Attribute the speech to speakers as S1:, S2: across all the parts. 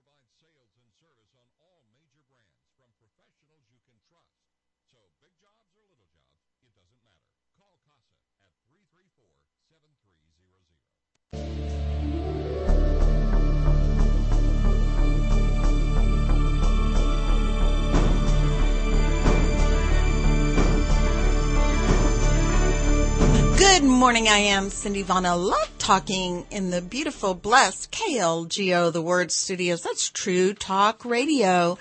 S1: provide sales and service on all major brands from professionals you can trust. So big jobs or little jobs, it doesn't matter. Call CASA at 334-7300.
S2: Good morning. I am Cindy Vonna Love talking in the beautiful, blessed KLGO, the Word Studios. That's True Talk Radio.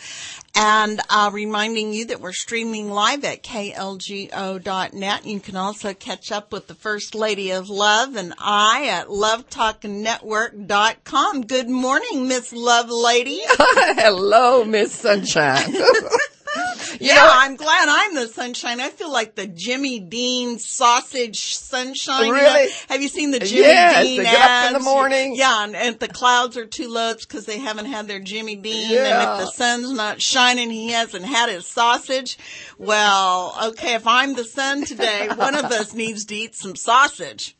S2: And uh, reminding you that we're streaming live at klgo.net. You can also catch up with the First Lady of Love and I at lovetalknetwork.com. Good morning, Miss Love Lady.
S3: Hello, Miss Sunshine.
S2: yeah,
S3: know-
S2: I'm glad I'm the sunshine. I feel like the Jimmy Dean sausage sunshine. You know,
S3: Really?
S2: Have you seen the Jimmy
S3: Yes,
S2: Dean
S3: they get up in the morning.
S2: Yeah, and, and the clouds are too low because they haven't had their Jimmy Dean.
S3: Yeah.
S2: And if the sun's not shining, he hasn't had his sausage. Well, okay, if I'm the sun today, one of us needs to eat some sausage.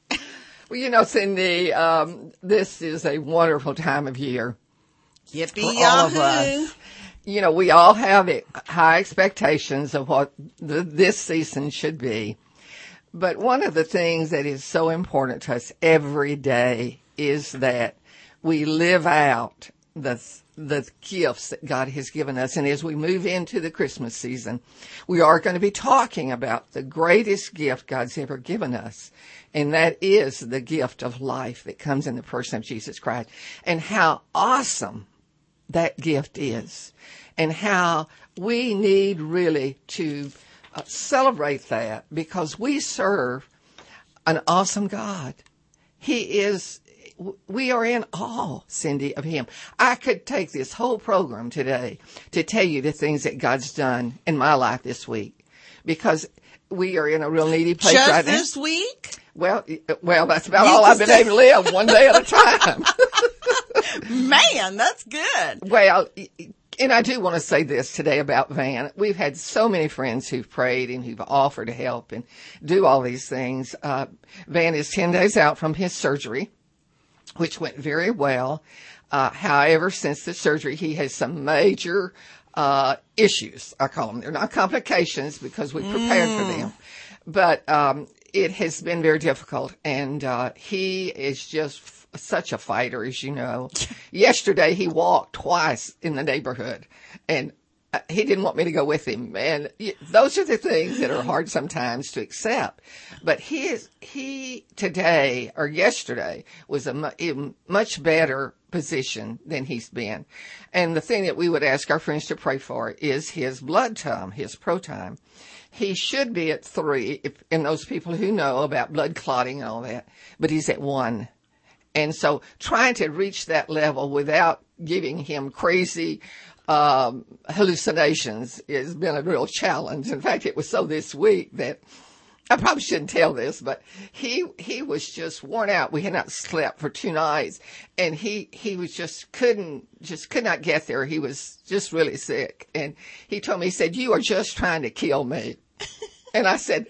S3: well, you know, Cindy, um, this is a wonderful time of year.
S2: Yippee
S3: For all of us. You know, we all have high expectations of what this season should be. But one of the things that is so important to us every day is that we live out the the gifts that God has given us. And as we move into the Christmas season, we are going to be talking about the greatest gift God's ever given us. And that is the gift of life that comes in the person of Jesus Christ and how awesome that gift is and how we need really to uh, celebrate that because we serve an awesome God. He is, we are in awe, Cindy, of Him. I could take this whole program today to tell you the things that God's done in my life this week because we are in a real needy place
S2: Just
S3: right now.
S2: this week?
S3: Well, well, that's about
S2: You
S3: all I've been able to live one day at a time.
S2: Man, that's good.
S3: Well, and I do want to say this today about Van. We've had so many friends who've prayed and who've offered to help and do all these things. Uh, Van is 10 days out from his surgery, which went very well. Uh, however, since the surgery, he has some major, uh, issues. I call them. They're not complications because we prepared for them, but, um, it has been very difficult and, uh, he is just such a fighter, as you know. Yesterday he walked twice in the neighborhood and uh, he didn't want me to go with him. And those are the things that are hard sometimes to accept. But he is, he today or yesterday was a much better position than he's been. And the thing that we would ask our friends to pray for is his blood time, his pro time. He should be at three, if, and those people who know about blood clotting and all that, but he's at one. And so trying to reach that level without giving him crazy um, hallucinations has been a real challenge. In fact, it was so this week that I probably shouldn't tell this, but he he was just worn out. We had not slept for two nights, and he he was just couldn't just could not get there. He was just really sick, and he told me he said, "You are just trying to kill me," and I said.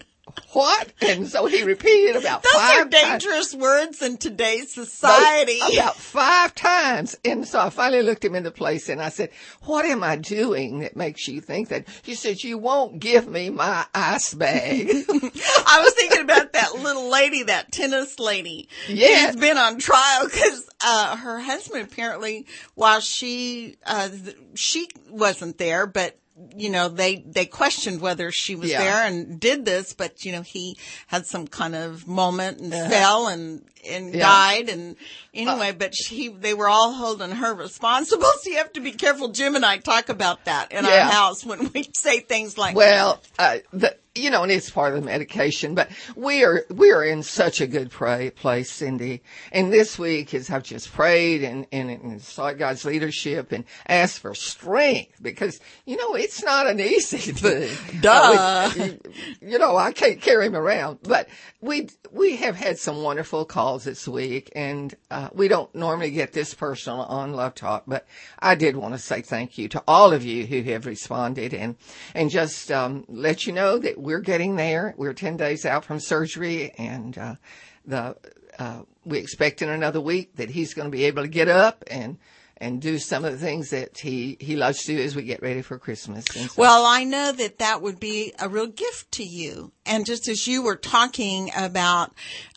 S3: What? And so he repeated about
S2: Those
S3: five
S2: are
S3: times
S2: dangerous words in today's society.
S3: about five times. And so I finally looked him in the place and I said, what am I doing that makes you think that? He said, you won't give me my ice bag.
S2: I was thinking about that little lady, that tennis lady.
S3: Yeah.
S2: She's been on trial because, uh, her husband apparently, while she, uh, she wasn't there, but, you know, they, they questioned whether she was
S3: Yeah.
S2: there and did this, but, you know, he had some kind of moment and fell and, and
S3: Yeah.
S2: died. And anyway, but she, they were all holding her responsible. So you have to be careful. Jim and I talk about that in our house when we say things like,
S3: well, uh, the, you know, and it's part of the medication, but we are, we are in such a good pray, place, Cindy. And this week as I've just prayed and, and, and sought God's leadership and asked for strength because, you know, it's not an easy thing.
S2: Duh.
S3: Uh, we- you know, I can't carry him around, but we, we have had some wonderful calls this week and, uh, we don't normally get this personal on Love Talk, but I did want to say thank you to all of you who have responded and, and just, um, let you know that we're getting there. We're 10 days out from surgery and, uh, the, uh, we expect in another week that he's going to be able to get up and, and do some of the things that he, he loves to do as we get ready for Christmas. So,
S2: well, I know that that would be a real gift to you. And just as you were talking about,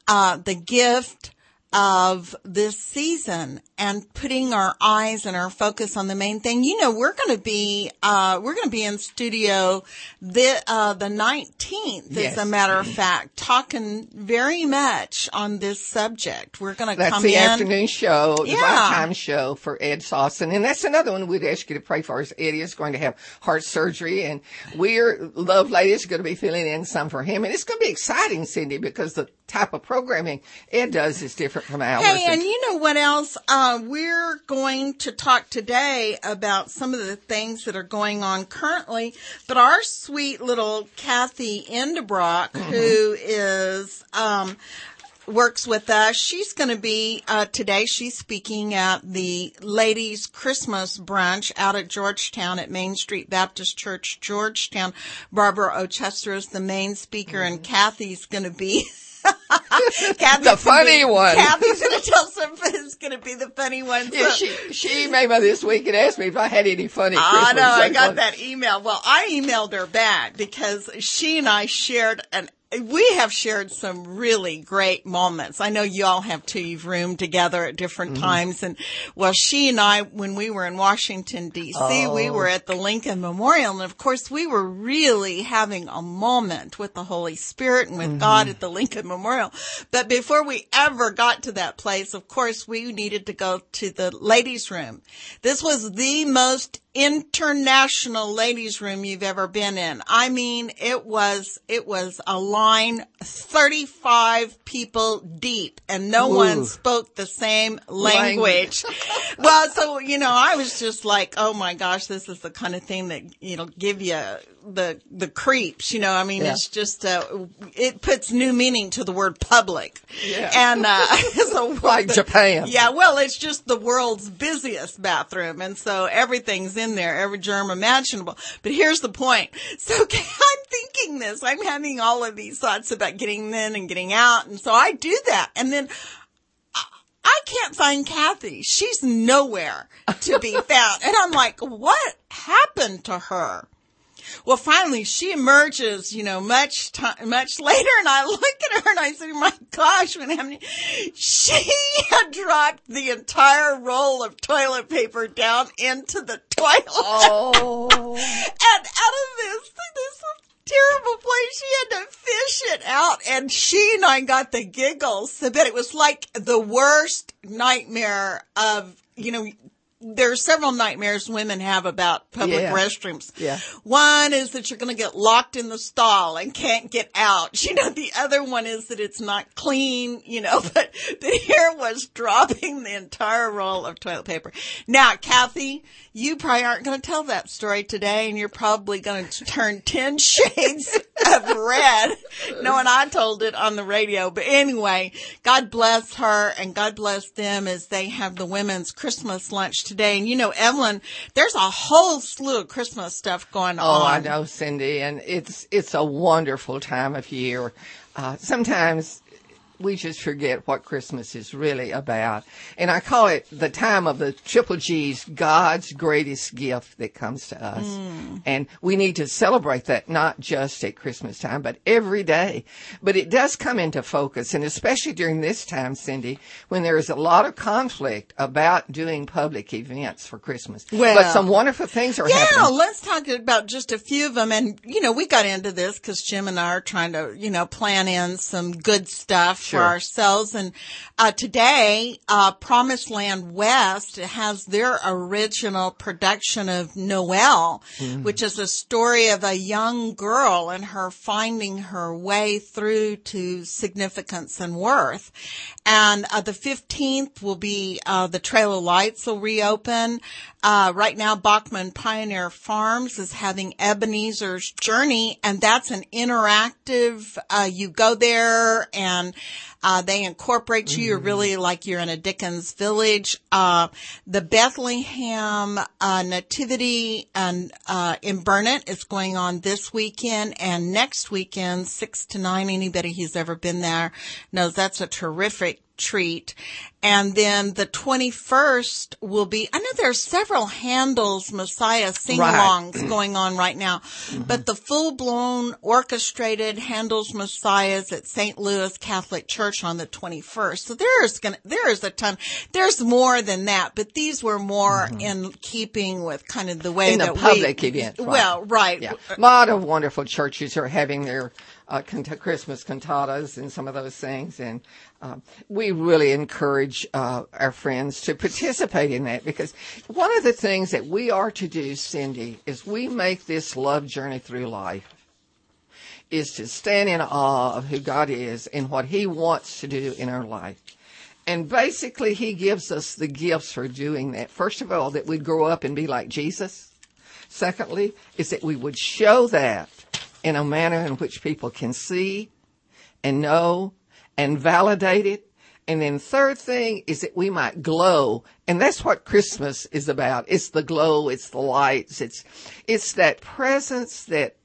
S2: uh, the gift of this season and putting our eyes and our focus on the main thing. You know, we're going to be, uh, we're going to be in studio the, uh, the 19th,
S3: yes.
S2: as a matter of fact, talking very much on this subject. We're going to
S3: that's
S2: come
S3: the
S2: in.
S3: afternoon show,
S2: Yeah.
S3: the right time show for Ed Sawson. And that's another one we'd ask you to pray for us. Eddie is going to have heart surgery and we're, Love Lady is going to be filling in some for him. And it's going to be exciting, Cindy, because the type of programming Ed does is different from.
S2: Hey, and you know what else? Uh, we're going to talk today about some of the things that are going on currently, but our sweet little Kathy Endebrock, who is, um, works with us. She's going to be uh, today. She's speaking at the ladies' Christmas brunch out at Georgetown at Main Street Baptist Church, Georgetown. Barbara O'Chester is the main speaker, and Kathy's going to be. Kathy's
S3: The funny
S2: be-
S3: one.
S2: Kathy's going to tell somebody who's going to be the funny one.
S3: Yeah,
S2: So-
S3: she, she emailed me this week and asked me if I had any funny
S2: I
S3: Christmas
S2: know. I got that email. Well, I emailed her back because she and I shared an. We have shared some really great moments. I know you all have too. You've roomed together at different
S3: Mm-hmm.
S2: times, and well, she and I, when we were in Washington D.C., we
S3: Oh.
S2: were at the Lincoln Memorial, and of course, we were really having a moment with the Holy Spirit and with
S3: Mm-hmm.
S2: God at the Lincoln Memorial. But before we ever got to that place, of course, we needed to go to the ladies' room. This was the most international ladies room you've ever been in. I mean, it was, it was a line 35 people deep and no
S3: Ooh.
S2: one spoke the same language. well, so, you know, I was just like, oh my gosh, this is the kind of thing that, you know, give you the, the creeps, you know, I mean,
S3: Yeah.
S2: it's just, uh, it puts new meaning to the word public.
S3: Yeah.
S2: And, uh, so
S3: Like Japan.
S2: yeah, well, it's just the world's busiest bathroom. And so everything's in there, every germ imaginable. But here's the point. So I'm thinking this. I'm having all of these thoughts about getting in and getting out. And so I do that. And then I- I can't find Kathy. She's nowhere to be found. And I'm like, what happened to her? Well, finally she emerges, you know, much time, much later and I look at her and I say, my gosh, what happened? She had dropped the entire roll of toilet paper down into the toilet.
S3: Oh.
S2: And out of this, this terrible place, she had to fish it out. And she and I got the giggles. I bet it was like the worst nightmare of, you know, there are several nightmares women have about public
S3: Yeah.
S2: restrooms.
S3: Yeah.
S2: One is that you're going to get locked in the stall and can't get out. You know, the other one is that it's not clean, you know, but the here was dropping the entire roll of toilet paper. Now, Kathy, you probably aren't going to tell that story today and you're probably going to turn 10 shades of red knowing I told it on the radio. But anyway, God bless her and God bless them as they have the women's Christmas lunch today. And you know, Evelyn, there's a whole slew of Christmas stuff going on.
S3: Oh, I know, Cindy, and it's it's a wonderful time of year. Uh, sometimes we just forget what Christmas is really about, and I call it the time of the triple G's, God's greatest gift that comes to us, mm. and we need to celebrate that not just at Christmas time, but every day. But it does come into focus, and especially during this time, Cindy, when there is a lot of conflict about doing public events for Christmas.
S2: Well,
S3: but some wonderful things are
S2: Yeah,
S3: happening.
S2: Yeah, let's talk about just a few of them. And, you know, we got into this because Jim and I are trying to, you know, plan in some good stuff
S3: Sure.
S2: for ourselves. And uh, today, uh, Promised Land West has their original production of Noel, which is a story of a young girl and her finding her way through to significance and worth. And uh, the 15th will be uh, the Trail of Lights will reopen. Uh, right now, Bachman Pioneer Farms is having Ebenezer's Journey, and that's an interactive. Uh, you go there and uh, they incorporate you. You're really like you're in a Dickens village. Uh, the Bethlehem uh, Nativity and uh, in Burnet is going on this weekend and next weekend, six to nine. Anybody who's ever been there knows that's a terrific treat. And then the 21st will be, I know there's several Handel's Messiah sing-alongs
S3: Right.
S2: going on right now, but the full-blown orchestrated Handel's Messiahs at St. Louis Catholic Church on the 21st. So there's gonna, there is a ton, there's more than that, but these were more in keeping with kind of the way
S3: In the public
S2: we,
S3: event, right.
S2: Well, right.
S3: Yeah, a lot of wonderful churches are having their uh, Christmas cantatas and some of those things, and um, we really encourage uh, our friends to participate in that because one of the things that we are to do, Cindy, is we make this love journey through life is to stand in awe of who God is and what He wants to do in our life. And basically, He gives us the gifts for doing that. First of all, that we'd grow up and be like Jesus. Secondly, is that we would show that in a manner in which people can see and know and validate it. And then third thing is that we might glow. And that's what Christmas is about. It's the glow. It's the lights. It's, it's that presence that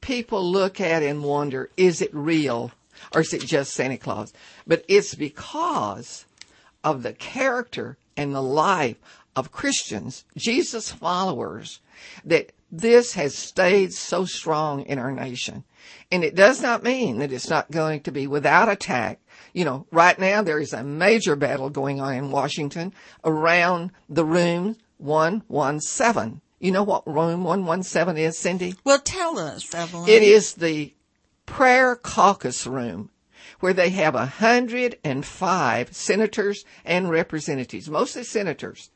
S3: people look at and wonder, is it real or is it just Santa Claus? But it's because of the character and the life of Christians, Jesus followers, that this has stayed so strong in our nation. And it does not mean that it's not going to be without attack. You know, right now there is a major battle going on in Washington around the room 117. You know what room 117 is, Cindy?
S2: Well, tell us, Evelyn.
S3: It is the prayer caucus room where they have 105 senators and representatives, mostly senators,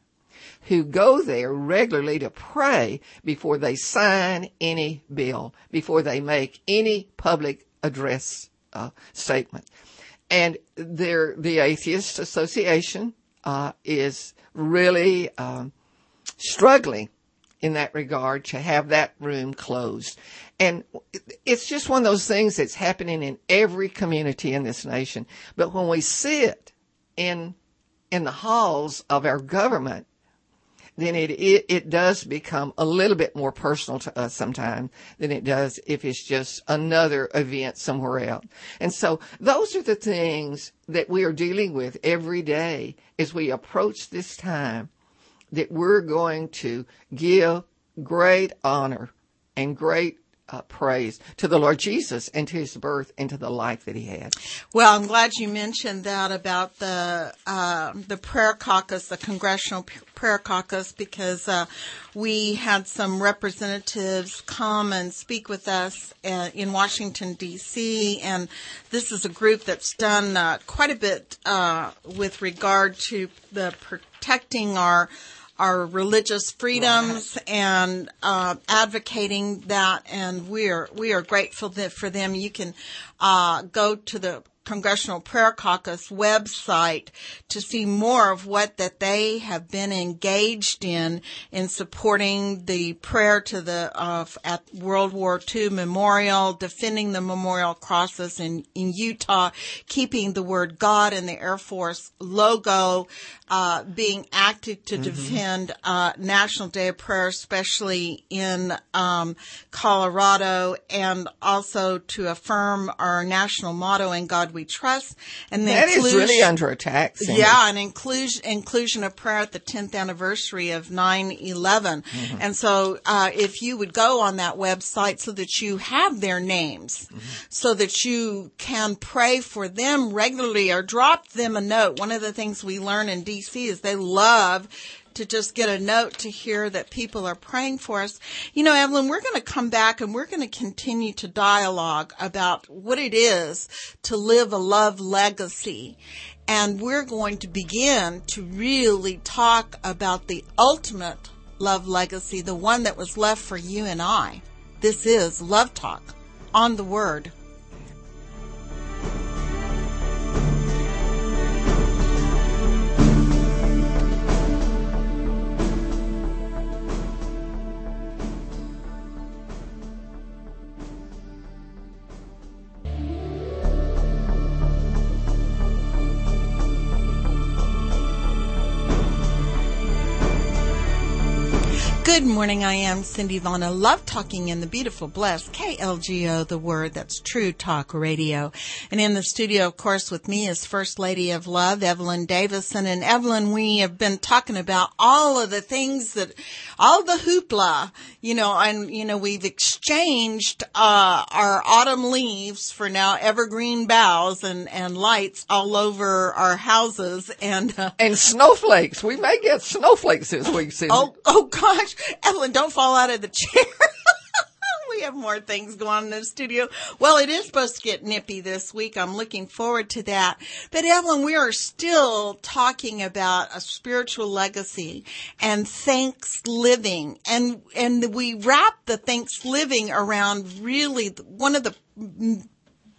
S3: who go there regularly to pray before they sign any bill, before they make any public address uh, statement. And the Atheist Association uh, is really um, struggling in that regard to have that room closed. And it's just one of those things that's happening in every community in this nation. But when we sit in, in the halls of our government, then it, it, it does become a little bit more personal to us sometimes than it does if it's just another event somewhere else. And so those are the things that we are dealing with every day as we approach this time that we're going to give great honor and great uh, praise to the Lord Jesus and to his birth and to the life that he had.
S2: Well, I'm glad you mentioned that about the uh, the prayer caucus, the congressional prayer caucus, because uh, we had some representatives come and speak with us uh, in Washington D.C. and this is a group that's done uh, quite a bit uh, with regard to the protecting our our religious freedoms and uh, advocating that, and we are we are grateful that for them. You can uh, go to the Congressional Prayer Caucus website to see more of what that they have been engaged in in supporting the prayer to the uh, at World War II Memorial, defending the memorial crosses in in Utah, keeping the word God in the Air Force logo, uh, being active to defend uh, National Day of Prayer, especially in um, Colorado, and also to affirm our national motto "In God We Trust." And
S3: That is really under attack. Cindy.
S2: yeah, an inclusion inclusion of prayer at the 10th anniversary of 9/11. And so, uh, if you would go on that website so that you have their names, so that you can pray for them regularly or drop them a note. One of the things we learn in DC is they love to just get a note to hear that people are praying for us. You know, Evelyn, we're going to come back and we're going to continue to dialogue about what it is to live a love legacy. And we're going to begin to really talk about the ultimate love legacy, the one that was left for you and I. This is Love Talk on the Word. Morning. I am Cindy Vaughn. I love talking in the beautiful, blessed KLGO, the word that's true talk radio. And in the studio, of course, with me is First Lady of Love, Evelyn Davison. And Evelyn, we have been talking about all of the things that, all the hoopla, you know, and, you know, we've exchanged, uh, our autumn leaves for now evergreen boughs and, and lights all over our houses and, uh,
S3: And snowflakes. We may get snowflakes this week, Cindy.
S2: Oh, oh gosh. Evelyn, don't fall out of the chair. we have more things going on in the studio. Well, it is supposed to get nippy this week. I'm looking forward to that. But Evelyn, we are still talking about a spiritual legacy and thanks living. And, and we wrap the thanks living around really one of the,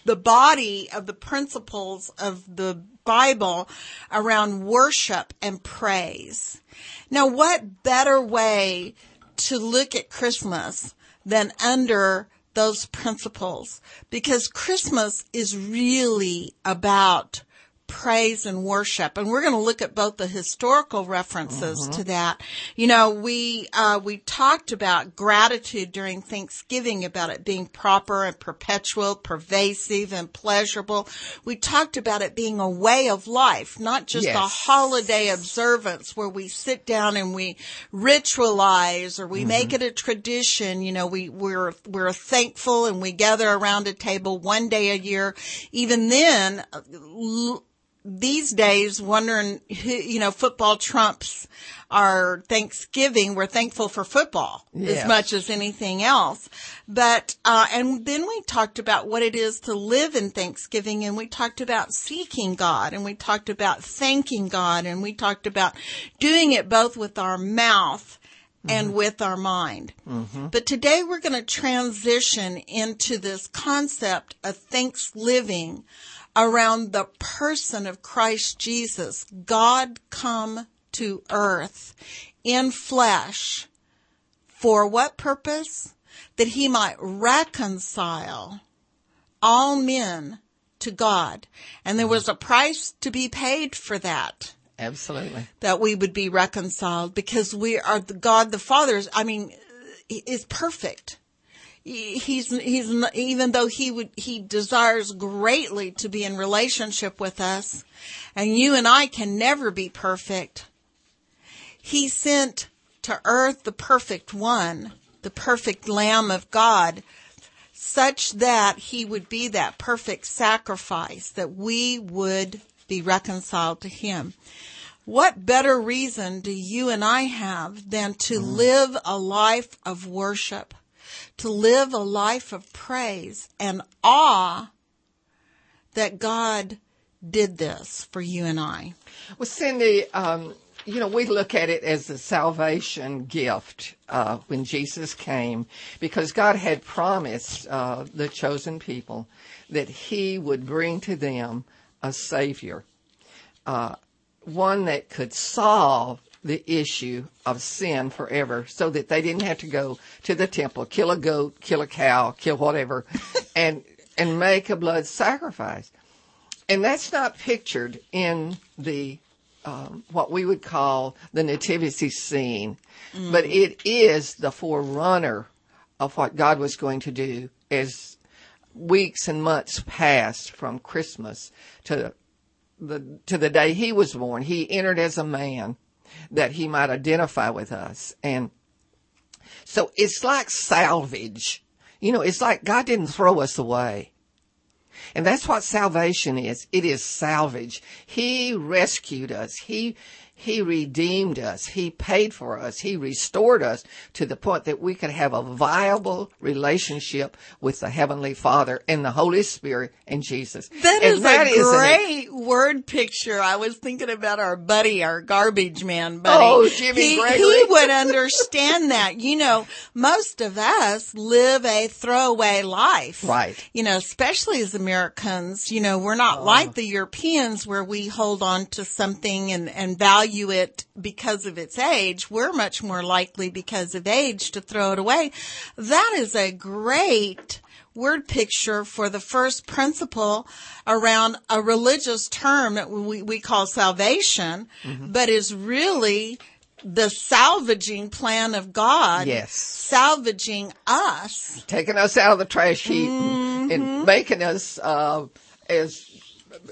S2: the body of the principles of the Bible around worship and praise. Now, what better way to look at Christmas than under those principles? Because Christmas is really about praise and worship. And we're going to look at both the historical references
S3: Mm-hmm.
S2: to that. You know, we, uh, we talked about gratitude during Thanksgiving, about it being proper and perpetual, pervasive and pleasurable. We talked about it being a way of life, not just a holiday observance where we sit down and we ritualize or we make it a tradition. You know, we, we're, we're thankful and we gather around a table one day a year. Even then, uh, these days wondering who, you know, football trumps our Thanksgiving. We're thankful for football as much as anything else. But, uh, and then we talked about what it is to live in Thanksgiving and we talked about seeking God and we talked about thanking God and we talked about doing it both with our mouth and with our mind. But today we're going to transition into this concept of thanks living around the person of Christ Jesus, God come to earth in flesh. For what purpose? That he might reconcile all men to God. And there was a price to be paid for that
S3: Absolutely.
S2: that we would be reconciled because we are the God the Father is, I mean, is perfect. He- He's, he's, even though he would, he desires greatly to be in relationship with us and you and I can never be perfect. He sent to earth the perfect one, the perfect lamb of God, such that he would be that perfect sacrifice, that we would be reconciled to him. What better reason do you and I have than to mm. live a life of worship, to live a life of praise and awe that God did this for you and I?
S3: Well, Cindy, um, you know, we look at it as a salvation gift uh, when Jesus came, because God had promised uh, the chosen people that He would bring to them a Savior, uh, one that could solve the issue of sin forever, so that they didn't have to go to the temple, kill a goat, kill a cow, kill whatever, and and make a blood sacrifice. And that's not pictured in the um, what we would call the nativity scene, but it is the forerunner of what God was going to do as weeks and months passed from Christmas to the to the day he was born. He entered as a man that he might identify with us, and so it's like salvage. You know, it's like God didn't throw us away. And that's what salvation is. It is salvage. He rescued us. He, he redeemed us. He paid for us. He restored us to the point that we could have a viable relationship with the Heavenly Father and the Holy Spirit and Jesus.
S2: That
S3: And
S2: is
S3: that
S2: a
S3: is an-
S2: great word picture. I was thinking about our buddy, our garbage man buddy.
S3: Oh, Jimmy
S2: he,
S3: Gregory.
S2: He would understand that. You know, most of us live a throwaway life.
S3: Right.
S2: You know, especially as Americans, you know, we're not oh. like the Europeans where we hold on to something and, and value it because of its age. We're much more likely because of age to throw it away. That is a great word picture for the first principle around a religious term that we, we call salvation, but is really the salvaging plan of God.
S3: Yes.
S2: Salvaging us.
S3: Taking us out of the trash heap and, and
S2: Mm-hmm.
S3: making us, uh, as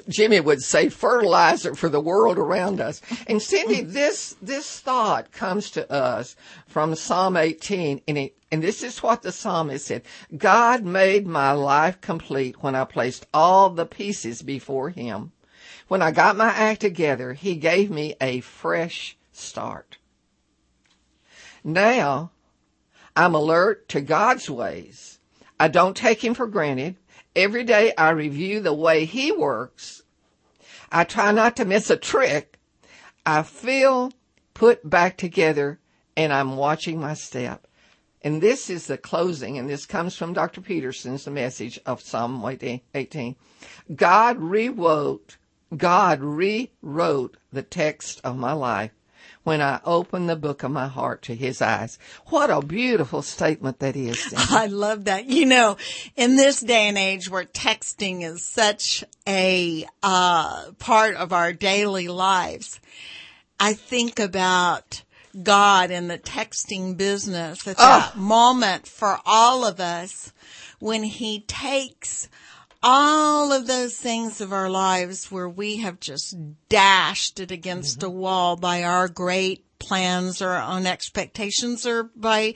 S3: Jimmy would say, fertilizer for the world around us. And Cindy, this, this thought comes to us from Psalm 18 and it, and this is what the psalmist said. God made my life complete when I placed all the pieces before him. When I got my act together, he gave me a fresh start. Now I'm alert to God's ways. I don't take him for granted. Every day I review the way he works. I try not to miss a trick. I feel put back together and I'm watching my step. And this is the closing, and this comes from Dr. Peterson's message of Psalm 18. God rewrote, God rewrote the text of my life when I open the book of my heart to his eyes. What a beautiful statement that is. Cindy.
S2: I love that. You know, in this day and age where texting is such a uh, part of our daily lives, I think about God in the texting business at that moment for all of us when he takes all of those things of our lives where we have just dashed it against mm-hmm. a wall by our great plans or our own expectations or by,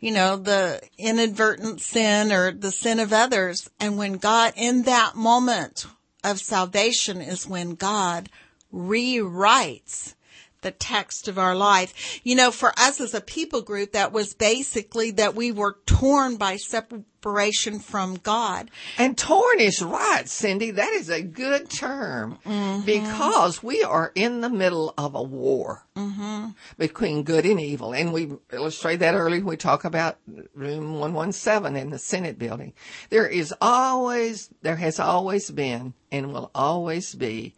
S2: you know, the inadvertent sin or the sin of others. And when God, in that moment of salvation is when God rewrites the text of our life. You know, for us as a people group, that was basically that we were torn by separation from God.
S3: And torn is right, Cindy. That is a good term mm-hmm. because we are in the middle of a war mm-hmm. between good and evil. And we illustrate that early when we talk about room 117 in the Senate building. There is always, there has always been and will always be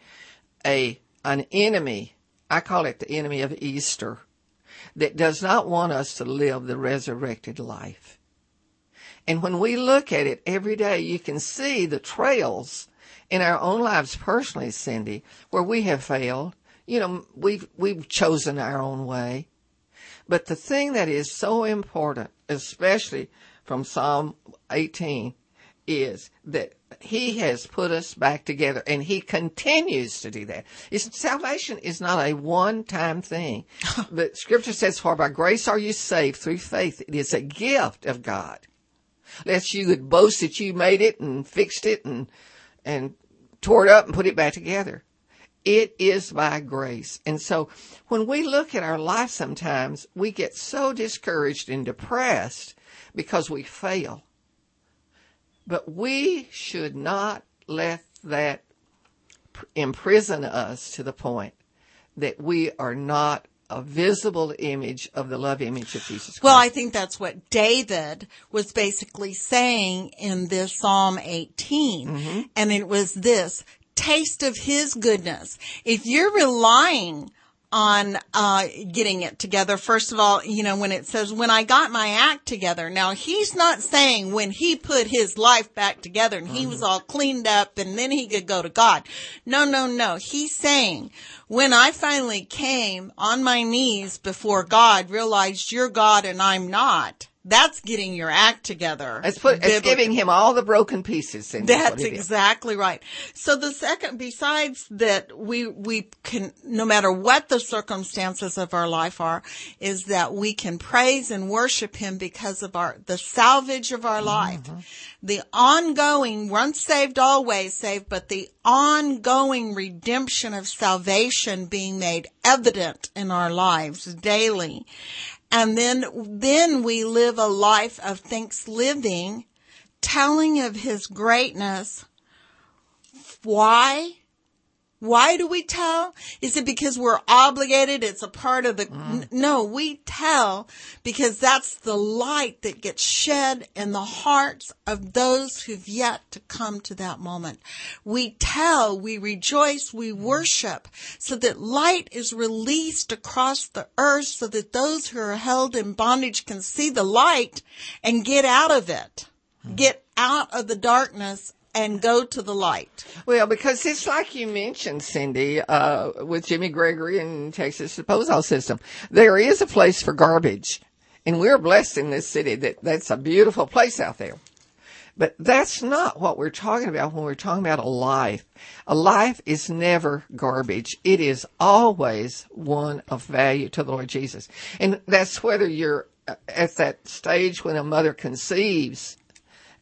S3: a, an enemy. I call it the enemy of Easter that does not want us to live the resurrected life. And when we look at it every day, you can see the trails in our own lives personally, Cindy, where we have failed. You know, we've, we've chosen our own way. But the thing that is so important, especially from Psalm 18, is that he has put us back together and he continues to do that. It's, salvation is not a one-time thing. but scripture says, for by grace are you saved through faith. It is a gift of God. Lest you could boast that you made it and fixed it and, and tore it up and put it back together. It is by grace. And so when we look at our life sometimes, we get so discouraged and depressed because we fail. But we should not let that imprison us to the point that we are not a visible image of the love image of Jesus Christ.
S2: Well, I think that's what David was basically saying in this Psalm 18. Mm-hmm. And it was this taste of his goodness. If you're relying on uh getting it together. First of all you know when it says when i got my act together. Now he's not saying when he put his life back together and he was all cleaned up and then he could go to god. No no no. He's saying when i finally came on my knees before god realized you're god and i'm not that's getting your act together
S3: it's, put, it's giving him all the broken pieces. Cindy,
S2: That's exactly right. So the second, besides that, we, we can, no matter what the circumstances of our life are, is that we can praise and worship Him because of our, the salvage of our life. Mm-hmm. The ongoing, once saved, always saved, but the ongoing redemption of salvation being made evident in our lives daily. And then, then we live a life of thanks living, telling of his greatness. Why? Why do we tell? Is it because we're obligated? It's a part of the, mm. n- no, we tell because that's the light that gets shed in the hearts of those who've yet to come to that moment. We tell, we rejoice, we mm. worship so that light is released across the earth so that those who are held in bondage can see the light and get out of it. Mm. Get out of the darkness and go to the light?
S3: Well, because it's like you mentioned, Cindy, uh, with Jimmy Gregory and Texas Disposal System. There is a place for garbage. And we're blessed in this city that that's a beautiful place out there. But that's not what we're talking about when we're talking about a life. A life is never garbage. It is always one of value to the Lord Jesus. And that's whether you're at that stage when a mother conceives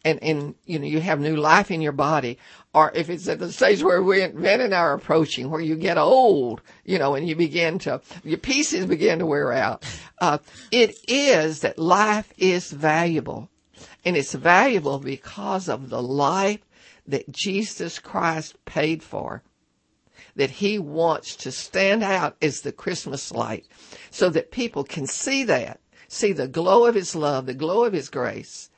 S3: and, and, you know, you have new life in your body, or if it's at the stage where we, Van and I are approaching, where you get old, you know, and you begin to, your pieces begin to wear out. Uh, it is that life is valuable. And it's valuable because of the life that Jesus Christ paid for. That he wants to stand out as the Christmas light so that people can see that, see the glow of his love, the glow of his grace,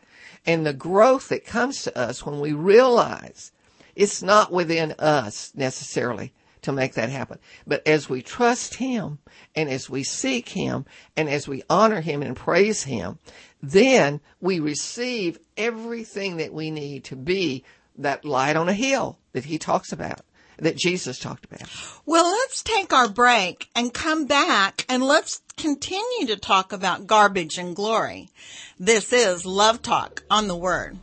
S3: and the growth that comes to us when we realize it's not within us necessarily to make that happen. But as we trust Him and as we seek Him and as we honor Him and praise Him, then we receive everything that we need to be that light on a hill that He talks about. That Jesus talked about.
S2: Well, let's take our break and come back and let's continue to talk about garbage and glory. This is Love Talk on the Word.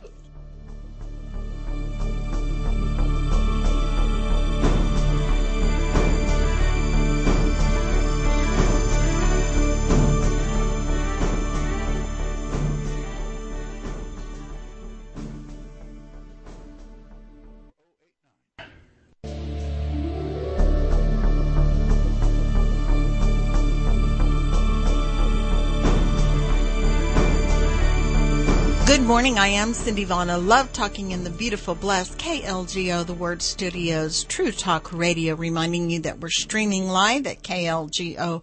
S2: Good morning. I am Cindy Vaughn. Love talking in the beautiful, blessed KLGO, the Word Studios, True Talk Radio, reminding you that we're streaming live at KLGO.net.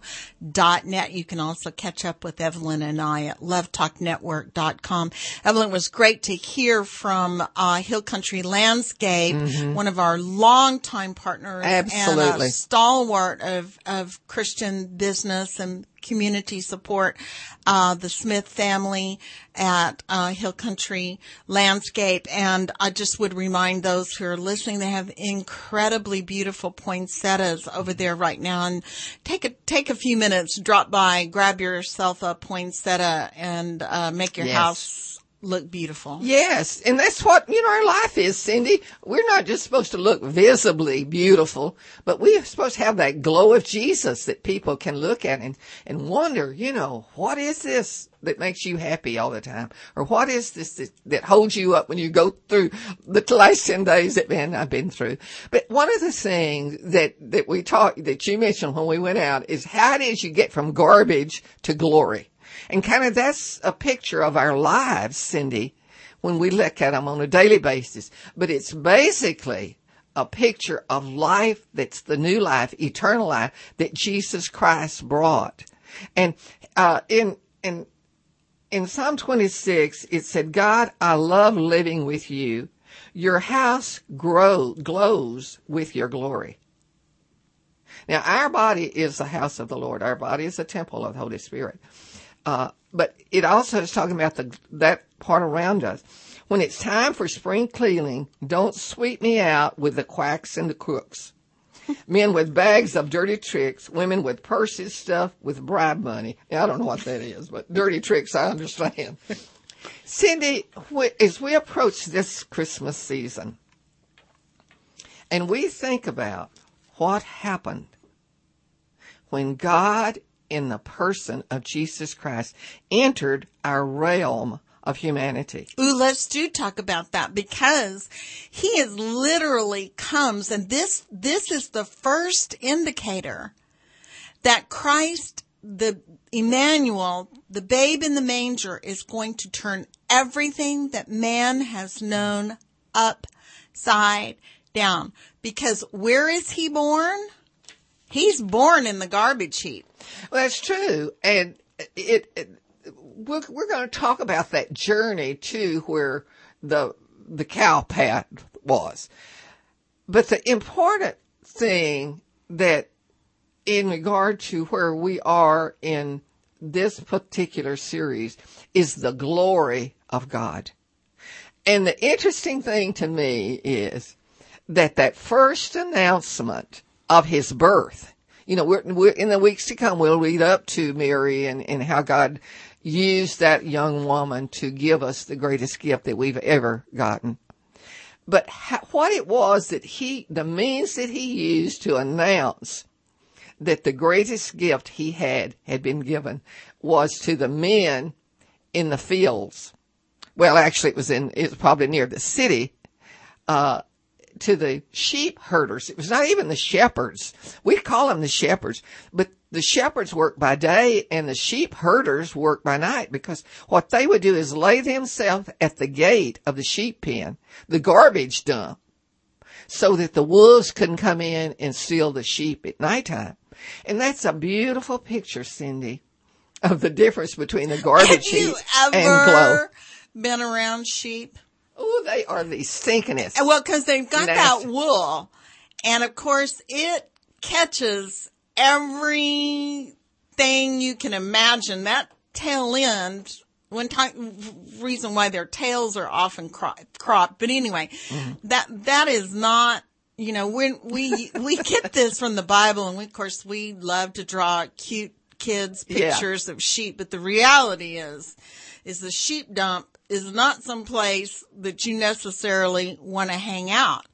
S2: You can also catch up with Evelyn and I at lovetalknetwork.com. Evelyn, was great to hear from uh, Hill Country Landscape, mm-hmm. one of our longtime partners
S3: Absolutely.
S2: and a stalwart of, of Christian business and community support, uh, the Smith family at uh, Hill Country Landscape. And I just would remind those who are listening, they have incredibly beautiful poinsettias over there right now. And take a take a few minutes, drop by, grab yourself a poinsettia, and uh, make your yes. house look beautiful.
S3: Yes. And that's what, you know, our life is, Cindy. We're not just supposed to look visibly beautiful, but we're supposed to have that glow of Jesus that people can look at and, and wonder, you know, what is this that makes you happy all the time? Or what is this that, that holds you up when you go through the last 10 days that, man, I've been through? But one of the things that, that we talked, that you mentioned when we went out is how did you get from garbage to glory? And kind of that's a picture of our lives, Cindy, when we look at them on a daily basis. But it's basically a picture of life that's the new life, eternal life that Jesus Christ brought. And uh, in in in Psalm 26, it said, "God, I love living with you. Your house grow glows with your glory." Now, our body is the house of the Lord. Our body is a temple of the Holy Spirit. Uh, but it also is talking about the, that part around us. When it's time for spring cleaning, don't sweep me out with the quacks and the crooks. Men with bags of dirty tricks, women with purses stuffed with bribe money. Now, I don't know what that is, but dirty tricks, I understand. Cindy, as we approach this Christmas season, and we think about what happened when God in the person of Jesus Christ entered our realm of humanity.
S2: Ooh, let's do talk about that because he is literally comes and this, this is the first indicator that Christ, the Emmanuel, the babe in the manger is going to turn everything that man has known upside down. Because where is he born? He's born in the garbage heap.
S3: Well, that's true. And it, it we're, we're going to talk about that journey too, where the, the cow path was. But the important thing that in regard to where we are in this particular series is the glory of God. And the interesting thing to me is that that first announcement of his birth, you know, we're, we're in the weeks to come, we'll lead up to Mary and, and how God used that young woman to give us the greatest gift that we've ever gotten. But how, what it was that he, the means that he used to announce that the greatest gift he had had been given was to the men in the fields. Well, actually, it was in, it was probably near the city, uh, to the sheep herders. It was not even the shepherds. We call them the shepherds, but the shepherds work by day and the sheep herders work by night because what they would do is lay themselves at the gate of the sheep pen, the garbage dump, so that the wolves couldn't come in and steal the sheep at nighttime. And that's a beautiful picture, Cindy, of the difference between the garbage sheep and glow.
S2: ever been around sheep?
S3: Oh, they are the stinkingest.
S2: Well, because they've got
S3: Nasty.
S2: that wool, and of course it catches everything you can imagine. That tail end, one time reason why their tails are often cro- cropped, but anyway, mm-hmm. that that is not. You know, when we we get this from the Bible, and we, of course we love to draw cute kids
S3: Yeah.
S2: pictures of sheep, but the reality is, is the sheep dump is not some place that you necessarily want to hang out.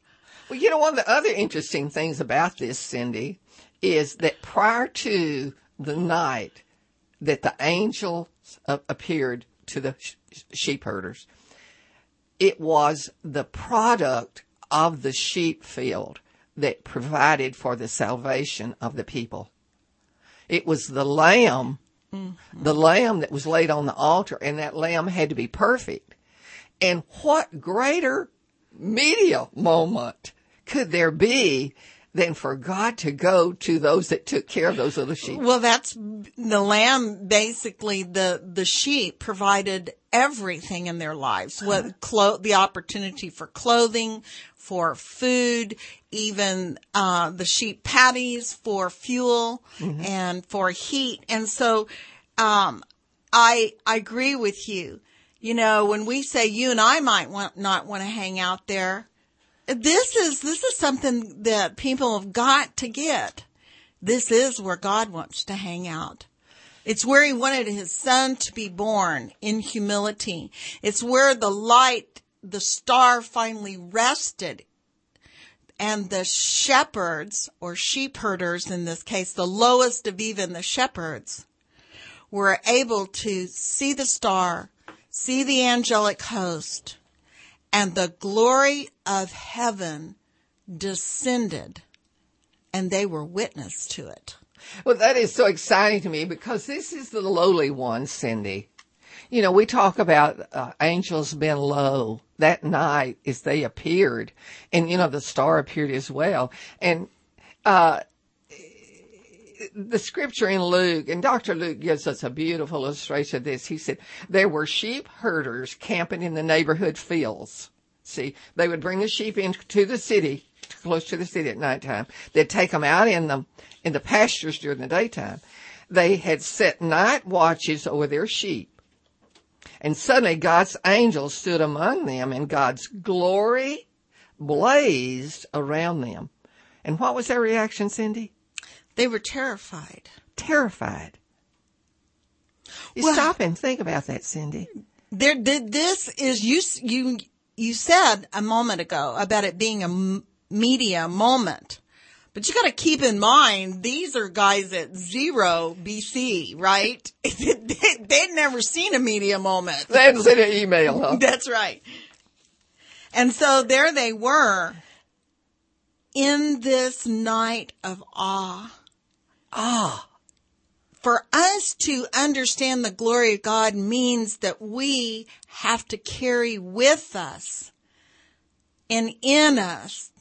S3: Well, you know, one of the other interesting things about this, Cindy, is that prior to the night that the angels appeared to the sh- sheep herders, it was the product of the sheep field that provided for the salvation of the people. It was the lamb, Mm-hmm. the lamb that was laid on the altar, and that lamb had to be perfect. And what greater media moment could there be than for God to go to those that took care of those little sheep?
S2: Well, that's the lamb. Basically, the the sheep provided everything in their lives. What uh-huh. clo- the opportunity for clothing, for food, even uh, the sheep patties for fuel and for heat. And so, um, I I agree with you. You know, when we say you and I might want, not want to hang out there, this is this is something that people have got to get. This is where God wants to hang out. It's where he wanted his son to be born in humility. It's where the light, the star finally rested. And the shepherds or sheep herders in this case, the lowest of even the shepherds were able to see the star, see the angelic host, and the glory of heaven descended and they were witness to it.
S3: Well, that is so exciting to me because this is the lowly one, Cindy. You know, we talk about uh, angels being low that night as they appeared, and you know the star appeared as well. And uh, the scripture in Luke, and Dr. Luke gives us a beautiful illustration of this. He said there were sheep herders camping in the neighborhood fields. See, they would bring the sheep into the city, close to the city at nighttime. They'd take them out in the in the pastures during the daytime. They had set night watches over their sheep. And suddenly God's angels stood among them and God's glory blazed around them. And what was their reaction, Cindy?
S2: They were terrified.
S3: Terrified. You
S2: Well-
S3: stop and think about that, Cindy.
S2: There, this is you. You you said a moment ago about it being a media moment, but you got to keep in mind these are guys at zero BC, right? they, they'd never seen a media moment.
S3: They hadn't sent an email, huh?
S2: That's right. And so there they were in this night of awe.
S3: Ah,
S2: For us to understand the glory of God means that we have to carry with us and in us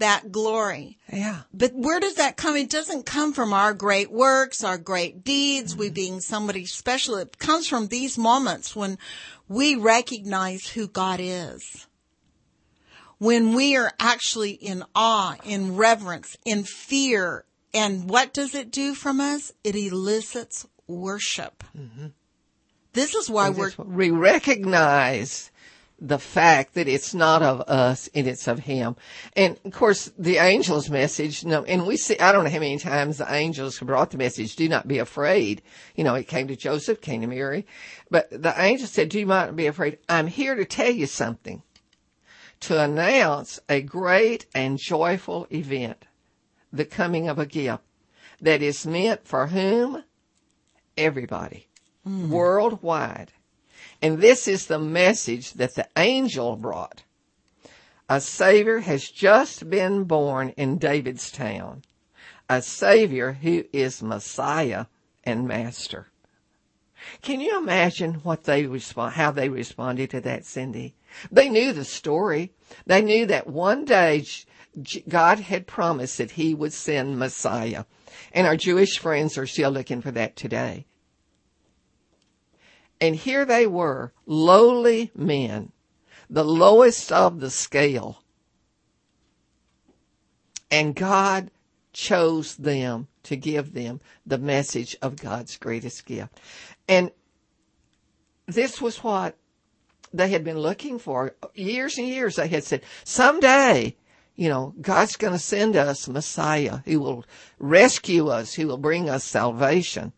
S2: that glory.
S3: yeah.
S2: But where does that come? It doesn't come from our great works, our great deeds, we mm-hmm. being somebody special. It comes from these moments when we recognize who God is. When we are actually in awe, in reverence, in fear. And what does it do from us? It elicits worship. Mm-hmm. This is why we're,
S3: we recognize the fact that it's not of us and it's of him. And of course, the angel's message, no, and we see, I don't know how many times the angels brought the message, do not be afraid. You know, it came to Joseph, came to Mary, but the angel said, do not be afraid. I'm here to tell you something, to announce a great and joyful event, the coming of a gift that is meant for whom? Everybody. Mm. Worldwide. And this is the message that the angel brought. A Savior has just been born in David's town. A Savior who is Messiah and Master. Can you imagine what they respond, how they responded to that, Cindy? They knew the story. They knew that one day God had promised that he would send Messiah. And our Jewish friends are still looking for that today. And here they were, lowly men, the lowest of the scale. And God chose them to give them the message of God's greatest gift. And this was what they had been looking for years and years. They had said, someday, you know, God's going to send us Messiah who will rescue us, who will bring us salvation.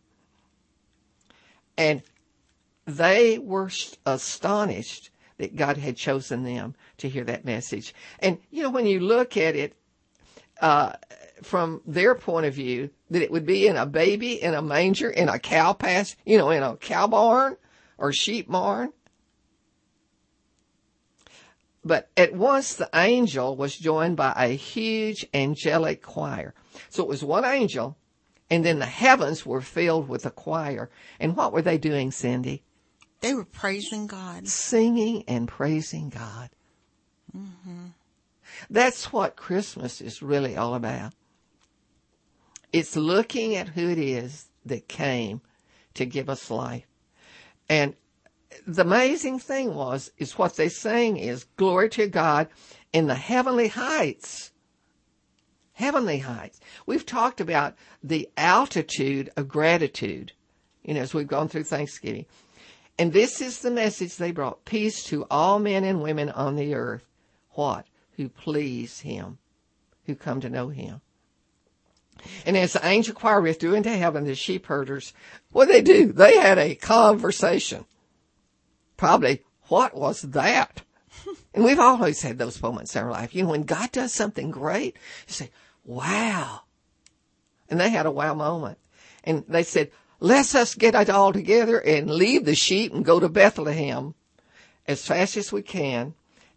S3: And they were astonished that God had chosen them to hear that message. And, you know, when you look at it, uh, from their point of view, that it would be in a baby in a manger in a cow pasture, you know, in a cow barn or sheep barn. But at once the angel was joined by a huge angelic choir. So it was one angel, and then the heavens were filled with a choir. And what were they doing, Cindy?
S2: They were praising God.
S3: Singing and praising God. Mm-hmm. That's what Christmas is really all about. It's looking at who it is that came to give us life. And the amazing thing was, is what they sang is glory to God in the heavenly heights. Heavenly heights. We've talked about the altitude of gratitude, you know, as we've gone through Thanksgiving. And this is the message they brought. Peace to all men and women on the earth. What? Who please him. Who come to know him. And as the angel choir withdrew into heaven, the sheep herders, what did they do? They had a conversation. Probably, what was that? and we've always had those moments in our life. You know, when God does something great, you say, wow. And they had a wow moment. And they said, Let's us get it all together and leave the sheep and go to Bethlehem as fast as we can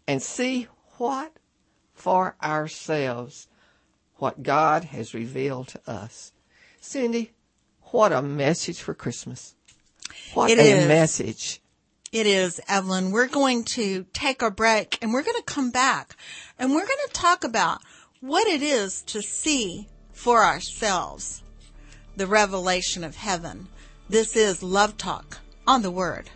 S3: and see what for ourselves what God has revealed to us. Cindy, what a message for Christmas. What
S2: it
S3: a
S2: is.
S3: message.
S2: It is, Evelyn. We're going to take a break and we're going to come back and we're going to talk about what it is to see for ourselves the revelation of heaven. This is Love Talk on the Word.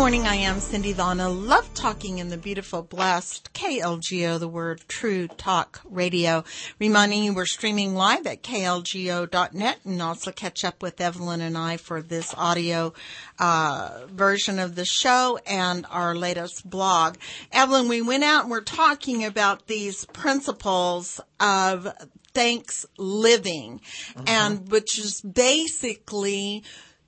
S2: Morning. I am Cindy Vaughn. I love talking in the beautiful, blessed KLGO, the word true talk radio. Reminding you we're streaming live at klgo.net and also catch up with Evelyn and I for this audio uh, version of the show and our latest blog. Evelyn, we went out and we're talking about these principles of thanks living uh-huh. and which is basically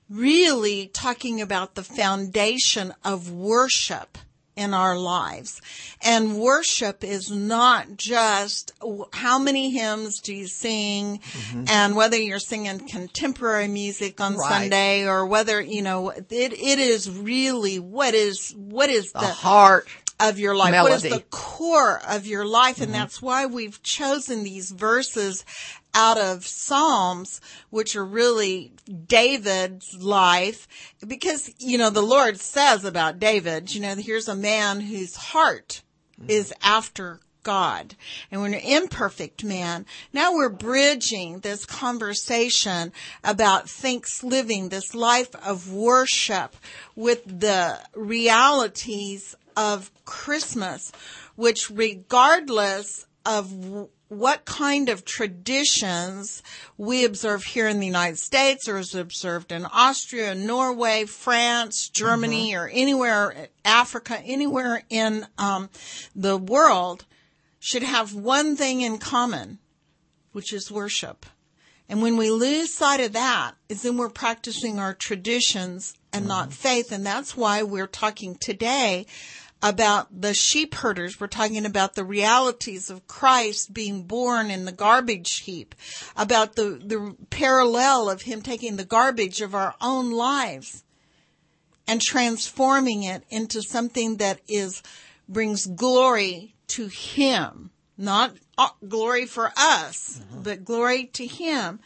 S2: really talking about the foundation of worship in our lives. And worship is not just how many hymns do you sing mm-hmm. and whether you're singing contemporary music on right. Sunday or whether, you know, it, it is really what is, what is
S3: the, the heart
S2: of your life?
S3: Melody.
S2: What is the core of your life? And mm-hmm. that's why we've chosen these verses out of Psalms, which are really David's life, because, you know, the Lord says about David, you know, here's a man whose heart mm-hmm. is after God and we're an imperfect man. Now we're bridging this conversation about thanks living, this life of worship with the realities of Christmas, which regardless of what kind of traditions we observe here in the United States or is observed in Austria, Norway, France, Germany, mm-hmm. or anywhere, Africa, anywhere in um, the world should have one thing in common, which is worship. And when we lose sight of that, is then we're practicing our traditions and mm-hmm. not faith. And that's why we're talking today about the sheep herders. We're talking about the realities of Christ being born in the garbage heap, about the, the parallel of him taking the garbage of our own lives and transforming it into something that is, brings glory to him, not uh, glory for us, mm-hmm. but glory to him.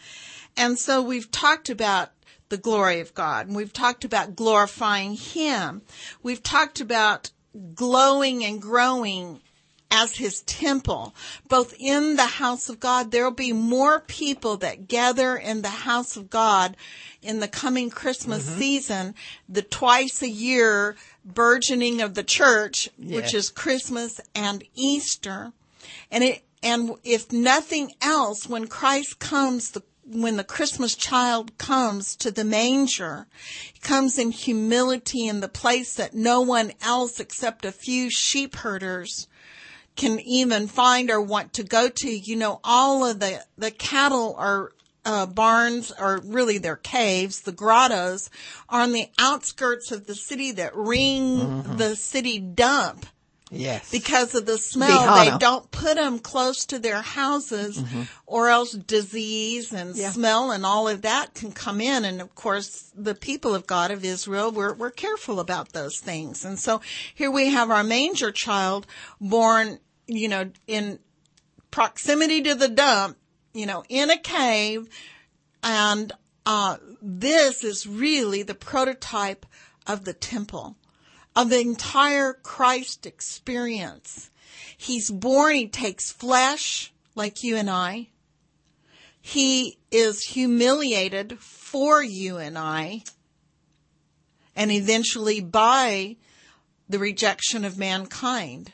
S2: And so we've talked about the glory of God and we've talked about glorifying him. We've talked about glowing and growing as his temple, both in the house of God. There'll be more people that gather in the house of God in the coming Christmas mm-hmm. season, the twice a year burgeoning of the church, yes. which is Christmas and Easter. And it, and if nothing else, when Christ comes, the when the Christmas child comes to the manger, he comes in humility in the place that no one else except a few sheep herders can even find or want to go to. You know, all of the, the cattle are uh, barns, or really they're caves, the grottos, are on the outskirts of the city that ring mm-hmm. the city dump.
S3: Yes.
S2: Because of the smell, they don't put them close to their houses mm-hmm. or else disease and yeah. smell and all of that can come in. And of course, the people of God of Israel, we're, we're careful about those things. And so here we have our manger child born, you know, in proximity to the dump, you know, in a cave. And, uh, this is really the prototype of the temple of the entire Christ experience. He's born, he takes flesh like you and I. He is humiliated for you and I. And eventually by the rejection of mankind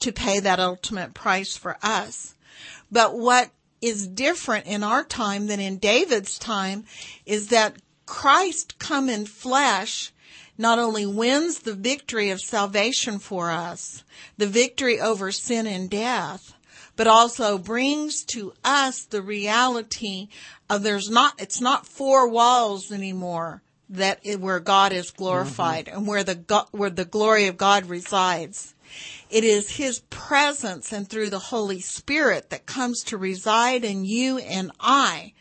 S2: to pay that ultimate price for us. But what is different in our time than in David's time is that Christ come in flesh not only wins the victory of salvation for us, the victory over sin and death, but also brings to us the reality of there's not, it's not four walls anymore that where God is glorified mm-hmm. and where the, where the glory of God resides. It is His presence and through the Holy Spirit that comes to reside in you and I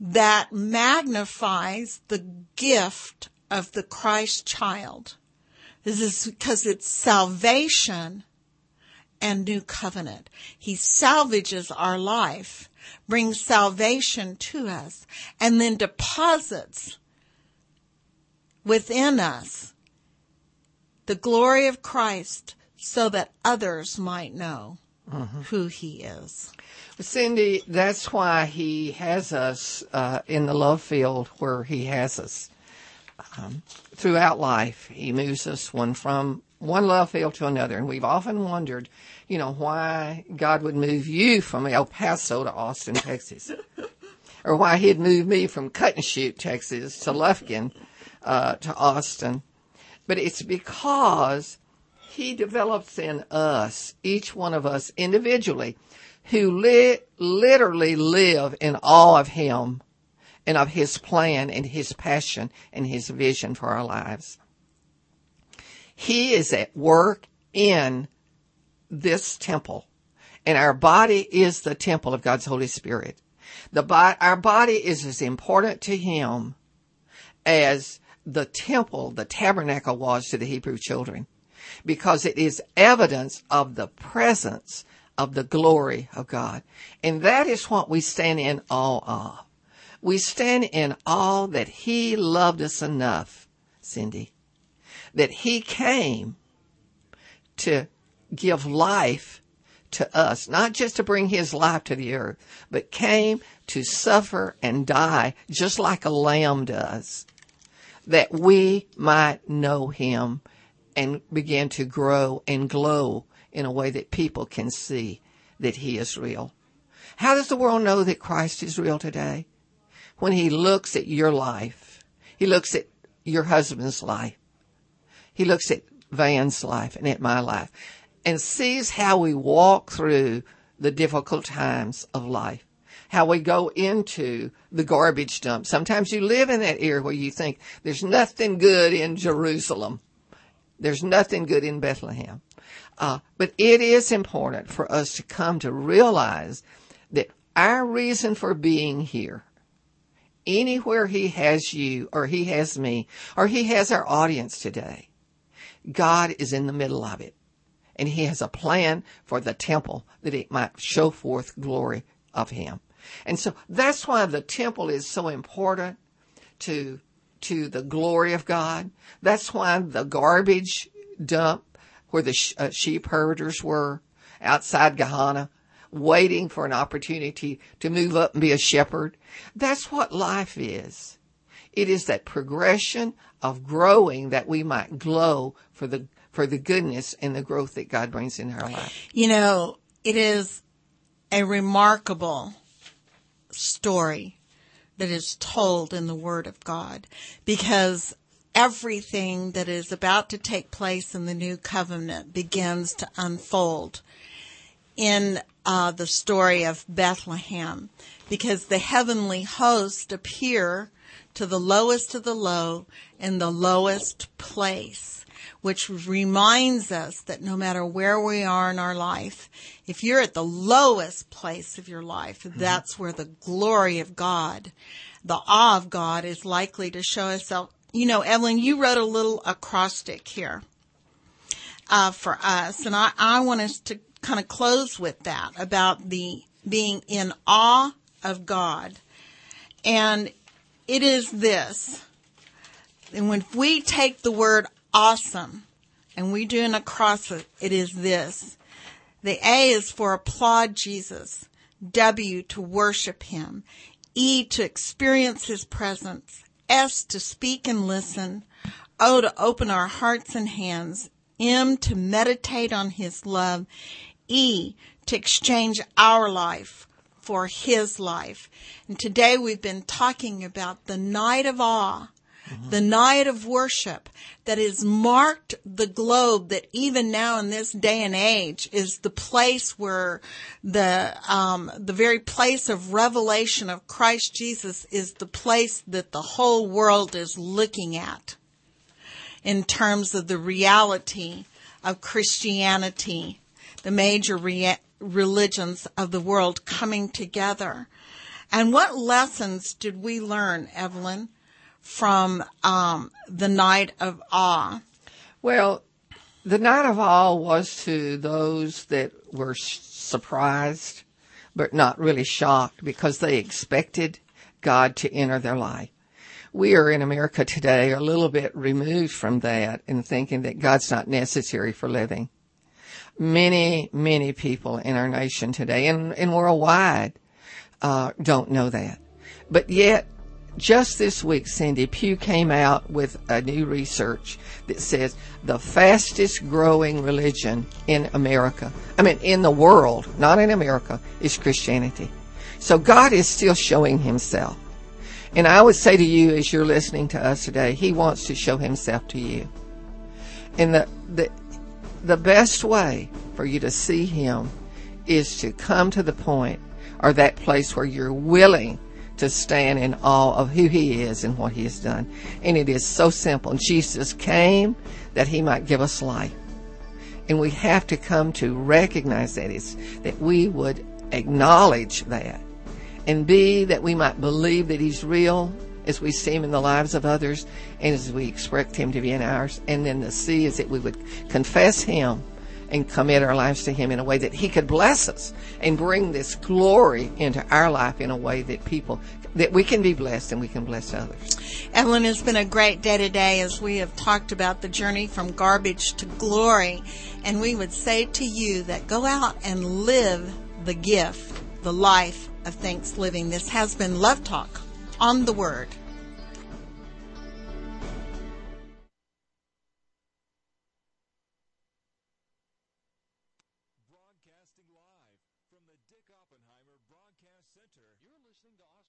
S2: that magnifies the gift of the Christ child. This is because it's salvation and new covenant. He salvages our life, brings salvation to us, and then deposits within us the glory of Christ so that others might know mm-hmm. who he is.
S3: Cindy, that's why he has us uh, in the love field where he has us um, throughout life. He moves us one from one love field to another. And we've often wondered, you know, why God would move you from El Paso to Austin, Texas. or why he'd move me from Cut and Shoot, Texas to Lufkin, uh, to Austin. But it's because he develops in us, each one of us individually, who li- literally live in awe of him and of his plan and his passion and his vision for our lives. He is at work in this temple and our body is the temple of God's Holy Spirit. The our body is as important to him as the temple, the tabernacle was to the Hebrew children because it is evidence of the presence of the glory of God. And that is what we stand in awe of. We stand in awe that he loved us enough, Cindy, that he came to give life to us, not just to bring his life to the earth, but came to suffer and die just like a lamb does, that we might know him and begin to grow and glow in a way that people can see that he is real. How does the world know that Christ is real today? When he looks at your life, he looks at your husband's life, he looks at Van's life and at my life and sees how we walk through the difficult times of life, how we go into the garbage dump. Sometimes you live in that area where you think there's nothing good in Jerusalem. There's nothing good in Bethlehem. Uh, but it is important for us to come to realize that our reason for being here, anywhere he has you or he has me or he has our audience today, God is in the middle of it and he has a plan for the temple that it might show forth glory of him. And so that's why the temple is so important to, to the glory of God. That's why the garbage dump where the sh- uh, sheep herders were outside Gehenna, waiting for an opportunity to move up and be a shepherd. That's what life is. It is that progression of growing that we might glow for the for the goodness and the growth that God brings in our life.
S2: You know, it is a remarkable story that is told in the Word of God because everything that is about to take place in the new covenant begins to unfold in uh, the story of Bethlehem because the heavenly host appear to the lowest of the low in the lowest place which reminds us that no matter where we are in our life, if you're at the lowest place of your life, mm-hmm. that's where the glory of God, the awe of God is likely to show itself. You know, Evelyn, you wrote a little acrostic here uh, for us, and I, I want us to kind of close with that about the being in awe of God. And it is this. And when we take the word awesome. And we do an acrostic. It is this. The A is for applaud Jesus. W to worship him. E to experience his presence. S to speak and listen. O to open our hearts and hands. M to meditate on his love. E to exchange our life for his life. And today we've been talking about the night of awe Mm-hmm. The night of worship that has marked the globe that even now in this day and age is the place where the, um, the very place of revelation of Christ Jesus is the place that the whole world is looking at in terms of the reality of Christianity, the major religions of the world coming together. And what lessons did we learn, Evelyn, from um, the night of awe?
S3: Well, the night of awe was to those that were surprised, but not really shocked because they expected God to enter their life. We are in America today a little bit removed from that and thinking that God's not necessary for living. Many, many people in our nation today and, and worldwide uh, don't know that. But yet just this week, Cindy, Pew came out with a new research that says the fastest growing religion in America, I mean, in the world, not in America, is Christianity. So God is still showing himself. And I would say to you, as you're listening to us today, he wants to show himself to you. And the, the, the best way for you to see him is to come to the point or that place where you're willing to stand in awe of who he is and what he has done. And it is so simple. Jesus came that he might give us life. And we have to come to recognize that is that we would acknowledge that and be that we might believe that he's real as we see him in the lives of others and as we expect him to be in ours. And then the C is that we would confess him and commit our lives to Him in a way that He could bless us and bring this glory into our life in a way that people, that we can be blessed and we can bless others.
S2: Evelyn, it's been a great day today as we have talked about the journey from garbage to glory. And we would say to you that go out and live the gift, the life of thanksgiving. This has been Love Talk on the Word.